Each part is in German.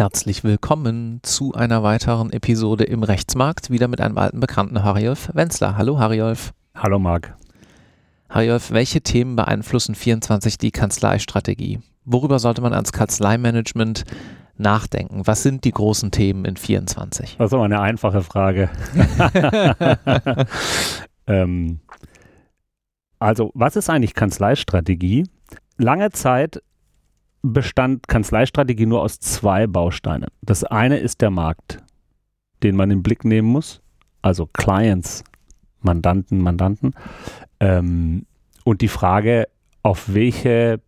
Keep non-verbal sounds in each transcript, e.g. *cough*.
Herzlich willkommen zu einer weiteren Episode im Rechtsmarkt, wieder mit einem alten Bekannten, Harjolf Wenzler. Hallo Harjolf. Hallo Marc. Harjolf, welche Themen beeinflussen 24 die Kanzleistrategie? Worüber sollte man als Kanzleimanagement nachdenken? Was sind die großen Themen in 24? Das ist aber eine einfache Frage. *laughs* *laughs* ähm, also, was ist eigentlich Kanzleistrategie? Lange Zeit bestand Kanzleistrategie nur aus zwei Bausteinen. Das eine ist der Markt, den man im Blick nehmen muss, also Clients, Mandanten, Mandanten. Ähm, und die Frage, auf welche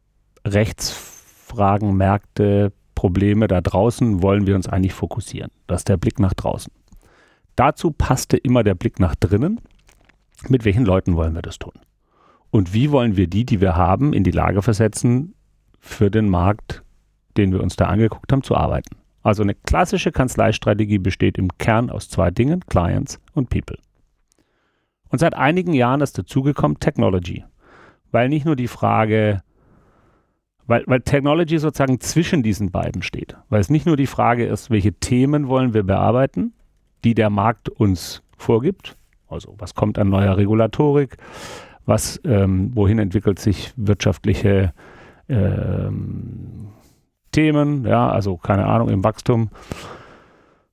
Rechtsfragen, Märkte, Probleme da draußen wollen wir uns eigentlich fokussieren. Das ist der Blick nach draußen. Dazu passte immer der Blick nach drinnen. Mit welchen Leuten wollen wir das tun? Und wie wollen wir die, die wir haben, in die Lage versetzen, für den Markt, den wir uns da angeguckt haben, zu arbeiten? Also eine klassische Kanzleistrategie besteht im Kern aus zwei Dingen, Clients und People. Und seit einigen Jahren ist dazugekommen Technology, weil nicht nur die Frage, weil, weil Technology sozusagen zwischen diesen beiden steht, weil es nicht nur die Frage ist, welche Themen wollen wir bearbeiten, die der Markt uns vorgibt, also was kommt an neuer Regulatorik, was, ähm, wohin entwickelt sich wirtschaftliche ähm, Themen, ja, also keine Ahnung, im Wachstum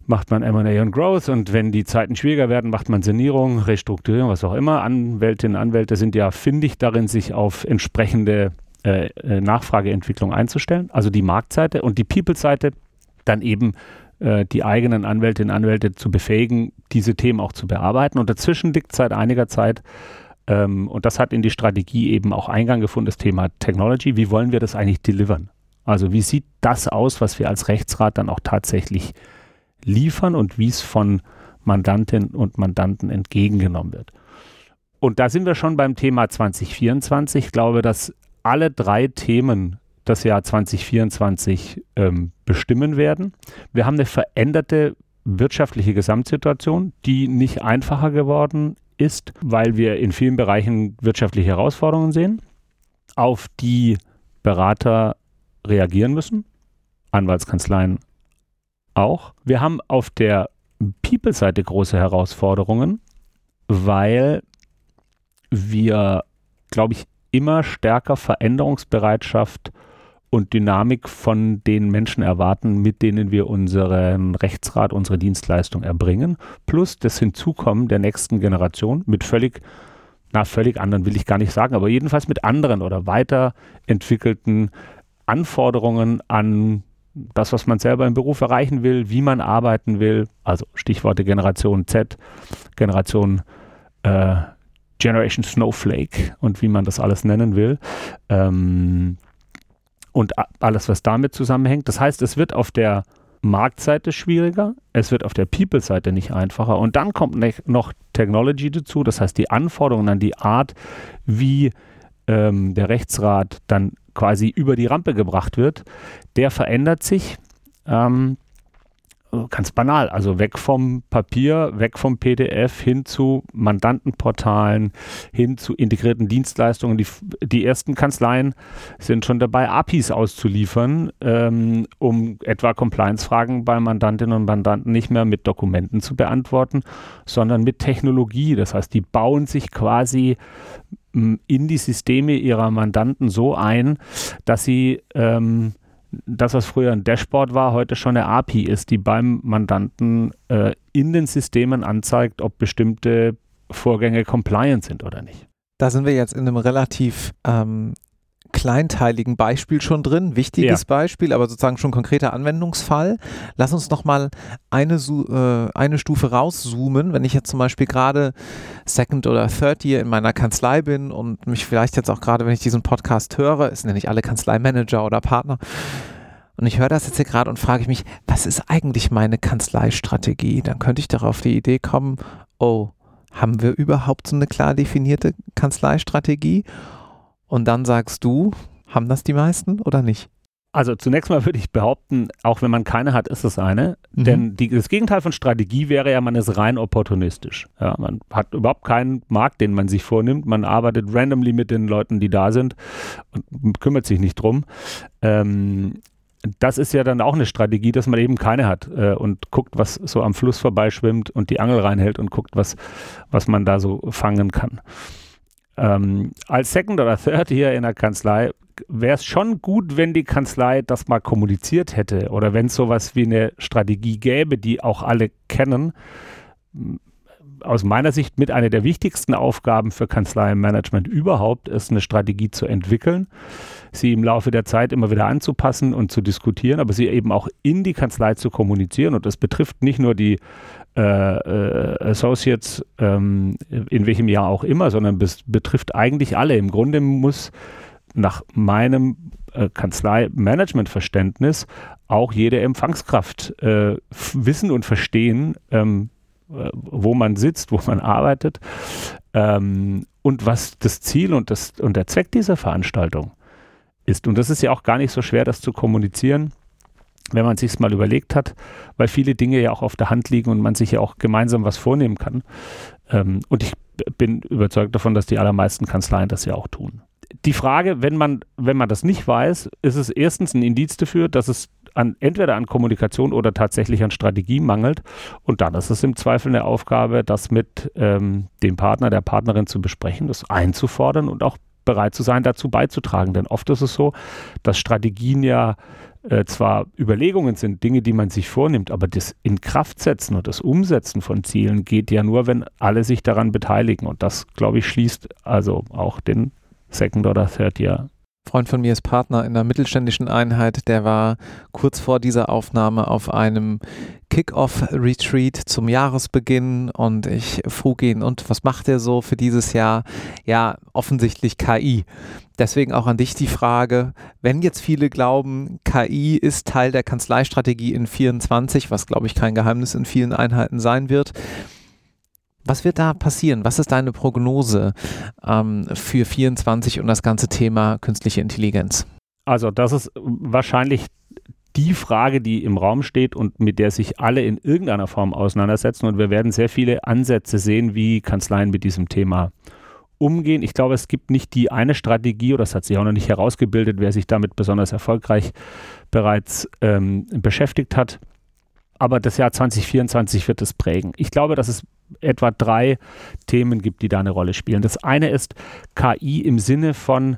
macht man M&A und Growth. Und wenn die Zeiten schwieriger werden, macht man Sanierung, Restrukturierung, was auch immer. Anwältinnen und Anwälte sind ja findig darin, sich auf entsprechende äh, äh, Nachfrageentwicklung einzustellen, also die Marktseite und die People-Seite dann eben äh, die eigenen Anwältinnen und Anwälte zu befähigen, diese Themen auch zu bearbeiten. Und dazwischen liegt seit einiger Zeit, ähm, und das hat in die Strategie eben auch Eingang gefunden, das Thema Technology. Wie wollen wir das eigentlich delivern? Also wie sieht das aus, was wir als Rechtsrat dann auch tatsächlich liefern und wie es von Mandantinnen und Mandanten entgegengenommen wird. Und da sind wir schon beim Thema 2024. Ich glaube, dass alle drei Themen das Jahr 2024 ähm, bestimmen werden. Wir haben eine veränderte wirtschaftliche Gesamtsituation, die nicht einfacher geworden ist, weil wir in vielen Bereichen wirtschaftliche Herausforderungen sehen, auf die Berater reagieren müssen, Anwaltskanzleien auch. Wir haben auf der People-Seite große Herausforderungen, weil wir, glaube ich, immer stärker Veränderungsbereitschaft und Dynamik von den Menschen erwarten, mit denen wir unseren Rechtsrat, unsere Dienstleistung erbringen, plus das Hinzukommen der nächsten Generation mit völlig, na völlig anderen will ich gar nicht sagen, aber jedenfalls mit anderen oder weiterentwickelten Anforderungen an das, was man selber im Beruf erreichen will, wie man arbeiten will, also Stichworte Generation Z, Generation äh, Generation Snowflake und wie man das alles nennen will. Ähm, und alles, was damit zusammenhängt. Das heißt, es wird auf der Marktseite schwieriger, es wird auf der People-Seite nicht einfacher. Und dann kommt noch Technology dazu, das heißt die Anforderungen an die Art, wie ähm, der Rechtsrat dann quasi über die Rampe gebracht wird, der verändert sich. Ähm, ganz banal, also weg vom Papier, weg vom PDF hin zu Mandantenportalen, hin zu integrierten Dienstleistungen. Die, die ersten Kanzleien sind schon dabei, APIs auszuliefern, ähm, um etwa Compliance-Fragen bei Mandantinnen und Mandanten nicht mehr mit Dokumenten zu beantworten, sondern mit Technologie. Das heißt, die bauen sich quasi in die Systeme ihrer Mandanten so ein, dass sie ähm, das, was früher ein Dashboard war, heute schon eine API ist, die beim Mandanten äh, in den Systemen anzeigt, ob bestimmte Vorgänge compliant sind oder nicht. Da sind wir jetzt in einem relativ ähm, kleinteiligen Beispiel schon drin, wichtiges ja. Beispiel, aber sozusagen schon konkreter Anwendungsfall. Lass uns noch mal eine, äh, eine Stufe rauszoomen, wenn ich jetzt zum Beispiel gerade Second oder Third Year in meiner Kanzlei bin und mich vielleicht jetzt auch gerade, wenn ich diesen Podcast höre, es sind ja nicht alle Kanzleimanager oder Partner, und ich höre das jetzt hier gerade und frage mich, was ist eigentlich meine Kanzleistrategie? Dann könnte ich darauf die Idee kommen, oh, haben wir überhaupt so eine klar definierte Kanzleistrategie? Und dann sagst du, haben das die meisten oder nicht? Also zunächst mal würde ich behaupten, auch wenn man keine hat, ist es eine. Mhm. Denn die, das Gegenteil von Strategie wäre ja, man ist rein opportunistisch. Ja, man hat überhaupt keinen Markt, den man sich vornimmt. Man arbeitet randomly mit den Leuten, die da sind und kümmert sich nicht drum. Ähm, das ist ja dann auch eine Strategie, dass man eben keine hat äh, und guckt, was so am Fluss vorbeischwimmt und die Angel reinhält und guckt, was, was man da so fangen kann. Ähm, als Second oder Third hier in der Kanzlei wäre es schon gut, wenn die Kanzlei das mal kommuniziert hätte oder wenn es sowas wie eine Strategie gäbe, die auch alle kennen. Aus meiner Sicht mit einer der wichtigsten Aufgaben für Kanzleienmanagement überhaupt ist, eine Strategie zu entwickeln, sie im Laufe der Zeit immer wieder anzupassen und zu diskutieren, aber sie eben auch in die Kanzlei zu kommunizieren. Und das betrifft nicht nur die äh, äh, Associates, ähm, in welchem Jahr auch immer, sondern betrifft eigentlich alle. Im Grunde muss nach meinem äh, Kanzlei-Management-Verständnis auch jede Empfangskraft äh, wissen und verstehen, ähm, äh, wo man sitzt, wo man arbeitet ähm, und was das Ziel und, das, und der Zweck dieser Veranstaltung ist. Und das ist ja auch gar nicht so schwer, das zu kommunizieren, wenn man sich mal überlegt hat, weil viele Dinge ja auch auf der Hand liegen und man sich ja auch gemeinsam was vornehmen kann. Ähm, und ich bin überzeugt davon, dass die allermeisten Kanzleien das ja auch tun die Frage, wenn man, wenn man das nicht weiß, ist es erstens ein Indiz dafür, dass es an, entweder an Kommunikation oder tatsächlich an Strategie mangelt. Und dann ist es im Zweifel eine Aufgabe, das mit ähm, dem Partner, der Partnerin zu besprechen, das einzufordern und auch bereit zu sein, dazu beizutragen. Denn oft ist es so, dass Strategien ja äh, zwar Überlegungen sind, Dinge, die man sich vornimmt, aber das Inkraftsetzen und das Umsetzen von Zielen geht ja nur, wenn alle sich daran beteiligen. Und das, glaube ich, schließt also auch den Second oder Third Year. Freund von mir ist Partner in einer mittelständischen Einheit, der war kurz vor dieser Aufnahme auf einem Kick-Off-Retreat zum Jahresbeginn und ich frug ihn, und was macht er so für dieses Jahr? Ja, offensichtlich KI. Deswegen auch an dich die Frage, wenn jetzt viele glauben, KI ist Teil der Kanzleistrategie in 24, was glaube ich kein Geheimnis in vielen Einheiten sein wird, was wird da passieren? Was ist deine Prognose ähm, für 24 und das ganze Thema künstliche Intelligenz? Also das ist wahrscheinlich die Frage, die im Raum steht und mit der sich alle in irgendeiner Form auseinandersetzen. Und wir werden sehr viele Ansätze sehen, wie Kanzleien mit diesem Thema umgehen. Ich glaube, es gibt nicht die eine Strategie, oder es hat sich auch noch nicht herausgebildet, wer sich damit besonders erfolgreich bereits ähm, beschäftigt hat. Aber das Jahr 2024 wird es prägen. Ich glaube, dass es etwa drei Themen gibt, die da eine Rolle spielen. Das eine ist KI im Sinne von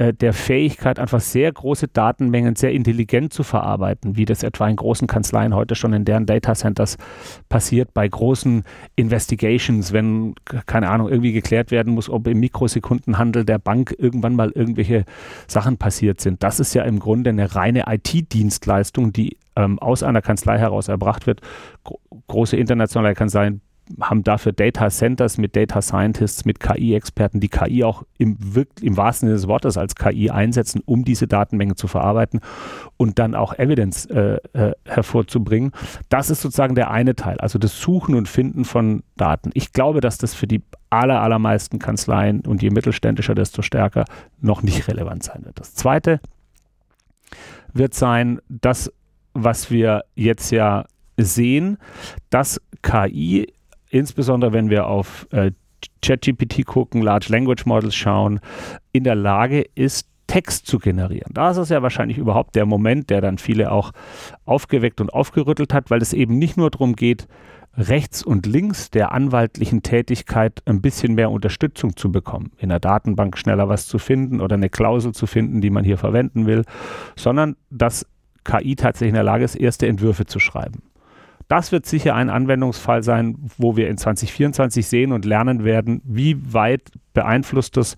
äh, der Fähigkeit, einfach sehr große Datenmengen sehr intelligent zu verarbeiten, wie das etwa in großen Kanzleien heute schon in deren Data Centers passiert, bei großen Investigations, wenn, keine Ahnung, irgendwie geklärt werden muss, ob im Mikrosekundenhandel der Bank irgendwann mal irgendwelche Sachen passiert sind. Das ist ja im Grunde eine reine IT-Dienstleistung, die ähm, aus einer Kanzlei heraus erbracht wird. Gro große internationale Kanzleien haben dafür Data Centers mit Data Scientists, mit KI-Experten, die KI auch im, im wahrsten Sinne des Wortes als KI einsetzen, um diese Datenmenge zu verarbeiten und dann auch Evidence äh, äh, hervorzubringen. Das ist sozusagen der eine Teil, also das Suchen und Finden von Daten. Ich glaube, dass das für die aller, allermeisten Kanzleien und je mittelständischer, desto stärker noch nicht relevant sein wird. Das zweite wird sein, das, was wir jetzt ja sehen, dass KI insbesondere wenn wir auf äh, ChatGPT gucken, Large Language Models schauen, in der Lage ist, Text zu generieren. Da ist es ja wahrscheinlich überhaupt der Moment, der dann viele auch aufgeweckt und aufgerüttelt hat, weil es eben nicht nur darum geht, rechts und links der anwaltlichen Tätigkeit ein bisschen mehr Unterstützung zu bekommen, in der Datenbank schneller was zu finden oder eine Klausel zu finden, die man hier verwenden will, sondern dass KI tatsächlich in der Lage ist, erste Entwürfe zu schreiben. Das wird sicher ein Anwendungsfall sein, wo wir in 2024 sehen und lernen werden, wie weit beeinflusst das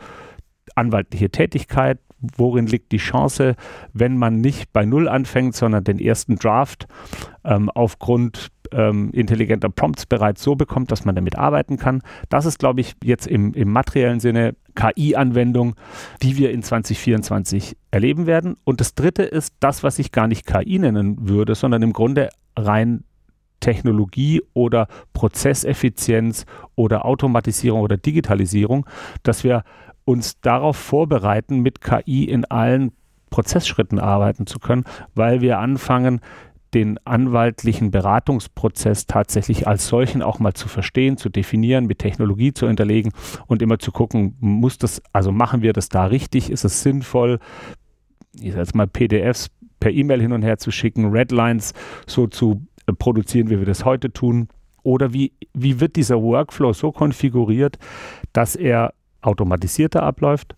anwaltliche Tätigkeit, worin liegt die Chance, wenn man nicht bei Null anfängt, sondern den ersten Draft ähm, aufgrund ähm, intelligenter Prompts bereits so bekommt, dass man damit arbeiten kann. Das ist, glaube ich, jetzt im, im materiellen Sinne KI-Anwendung, die wir in 2024 erleben werden. Und das Dritte ist das, was ich gar nicht KI nennen würde, sondern im Grunde rein Technologie oder Prozesseffizienz oder Automatisierung oder Digitalisierung, dass wir uns darauf vorbereiten, mit KI in allen Prozessschritten arbeiten zu können, weil wir anfangen, den anwaltlichen Beratungsprozess tatsächlich als solchen auch mal zu verstehen, zu definieren, mit Technologie zu hinterlegen und immer zu gucken, muss das, also machen wir das da richtig, ist es sinnvoll, ich sag jetzt mal PDFs per E-Mail hin und her zu schicken, Redlines so zu produzieren, wie wir das heute tun. Oder wie, wie wird dieser Workflow so konfiguriert, dass er automatisierter abläuft,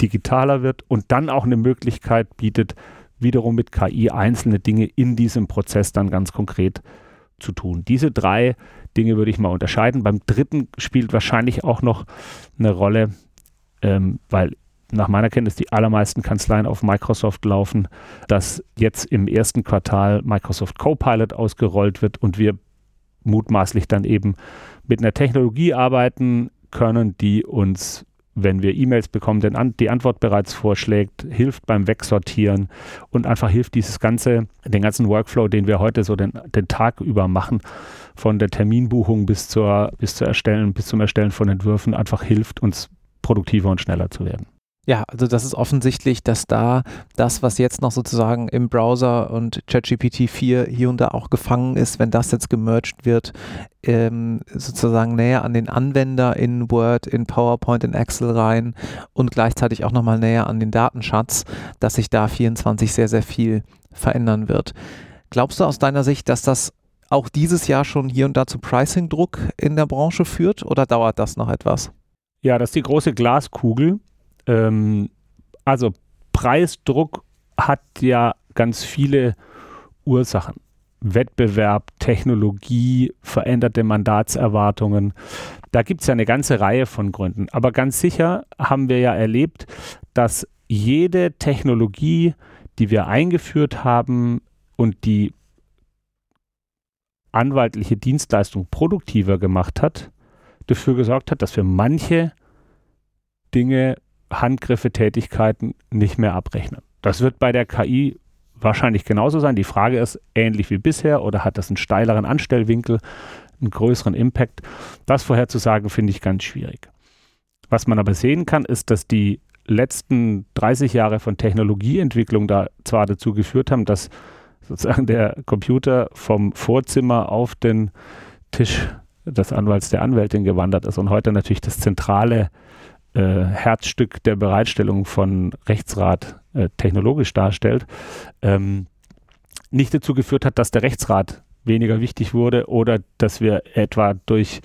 digitaler wird und dann auch eine Möglichkeit bietet, wiederum mit KI einzelne Dinge in diesem Prozess dann ganz konkret zu tun. Diese drei Dinge würde ich mal unterscheiden. Beim dritten spielt wahrscheinlich auch noch eine Rolle, ähm, weil nach meiner Kenntnis die allermeisten Kanzleien auf Microsoft laufen, dass jetzt im ersten Quartal Microsoft Copilot ausgerollt wird und wir mutmaßlich dann eben mit einer Technologie arbeiten können, die uns wenn wir E-Mails bekommen, den an, die Antwort bereits vorschlägt, hilft beim Wegsortieren und einfach hilft dieses ganze, den ganzen Workflow, den wir heute so den, den Tag über machen, von der Terminbuchung bis zur, bis zur Erstellen, bis zum Erstellen von Entwürfen, einfach hilft uns produktiver und schneller zu werden. Ja, also das ist offensichtlich, dass da das, was jetzt noch sozusagen im Browser und ChatGPT 4 hier und da auch gefangen ist, wenn das jetzt gemerged wird, ähm, sozusagen näher an den Anwender in Word, in PowerPoint, in Excel rein und gleichzeitig auch nochmal näher an den Datenschatz, dass sich da 24 sehr, sehr viel verändern wird. Glaubst du aus deiner Sicht, dass das auch dieses Jahr schon hier und da zu Pricing-Druck in der Branche führt oder dauert das noch etwas? Ja, das ist die große Glaskugel ähm, also Preisdruck hat ja ganz viele Ursachen. Wettbewerb, Technologie, veränderte Mandatserwartungen. Da gibt es ja eine ganze Reihe von Gründen. Aber ganz sicher haben wir ja erlebt, dass jede Technologie, die wir eingeführt haben und die anwaltliche Dienstleistung produktiver gemacht hat, dafür gesorgt hat, dass wir manche Dinge Handgriffe, Tätigkeiten nicht mehr abrechnen. Das wird bei der KI wahrscheinlich genauso sein. Die Frage ist, ähnlich wie bisher oder hat das einen steileren Anstellwinkel, einen größeren Impact? Das vorherzusagen, finde ich ganz schwierig. Was man aber sehen kann, ist, dass die letzten 30 Jahre von Technologieentwicklung da zwar dazu geführt haben, dass sozusagen der Computer vom Vorzimmer auf den Tisch des Anwalts der Anwältin gewandert ist und heute natürlich das zentrale äh, Herzstück der Bereitstellung von Rechtsrat äh, technologisch darstellt, ähm, nicht dazu geführt hat, dass der Rechtsrat weniger wichtig wurde oder dass wir etwa durch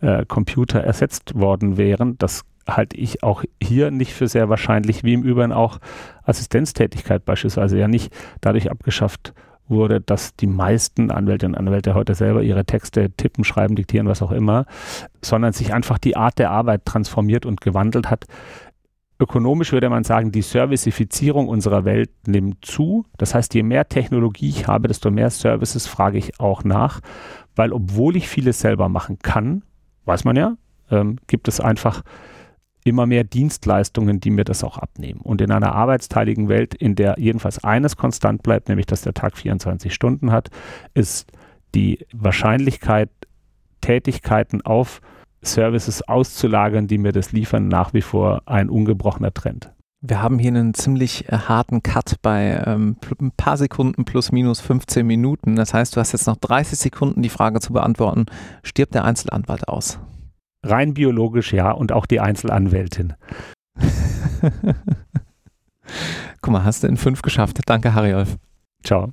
äh, Computer ersetzt worden wären. Das halte ich auch hier nicht für sehr wahrscheinlich, wie im Übrigen auch Assistenztätigkeit beispielsweise ja nicht dadurch abgeschafft wurde, dass die meisten Anwältinnen und Anwälte heute selber ihre Texte tippen, schreiben, diktieren, was auch immer, sondern sich einfach die Art der Arbeit transformiert und gewandelt hat. Ökonomisch würde man sagen, die Servicifizierung unserer Welt nimmt zu. Das heißt, je mehr Technologie ich habe, desto mehr Services frage ich auch nach, weil obwohl ich vieles selber machen kann, weiß man ja, ähm, gibt es einfach immer mehr Dienstleistungen, die mir das auch abnehmen. Und in einer arbeitsteiligen Welt, in der jedenfalls eines konstant bleibt, nämlich dass der Tag 24 Stunden hat, ist die Wahrscheinlichkeit, Tätigkeiten auf Services auszulagern, die mir das liefern, nach wie vor ein ungebrochener Trend. Wir haben hier einen ziemlich äh, harten Cut bei ähm, ein paar Sekunden plus minus 15 Minuten. Das heißt, du hast jetzt noch 30 Sekunden, die Frage zu beantworten. Stirbt der Einzelanwalt aus? Rein biologisch ja und auch die Einzelanwältin. *laughs* Guck mal, hast du in fünf geschafft. Danke, Hariolf. Ciao.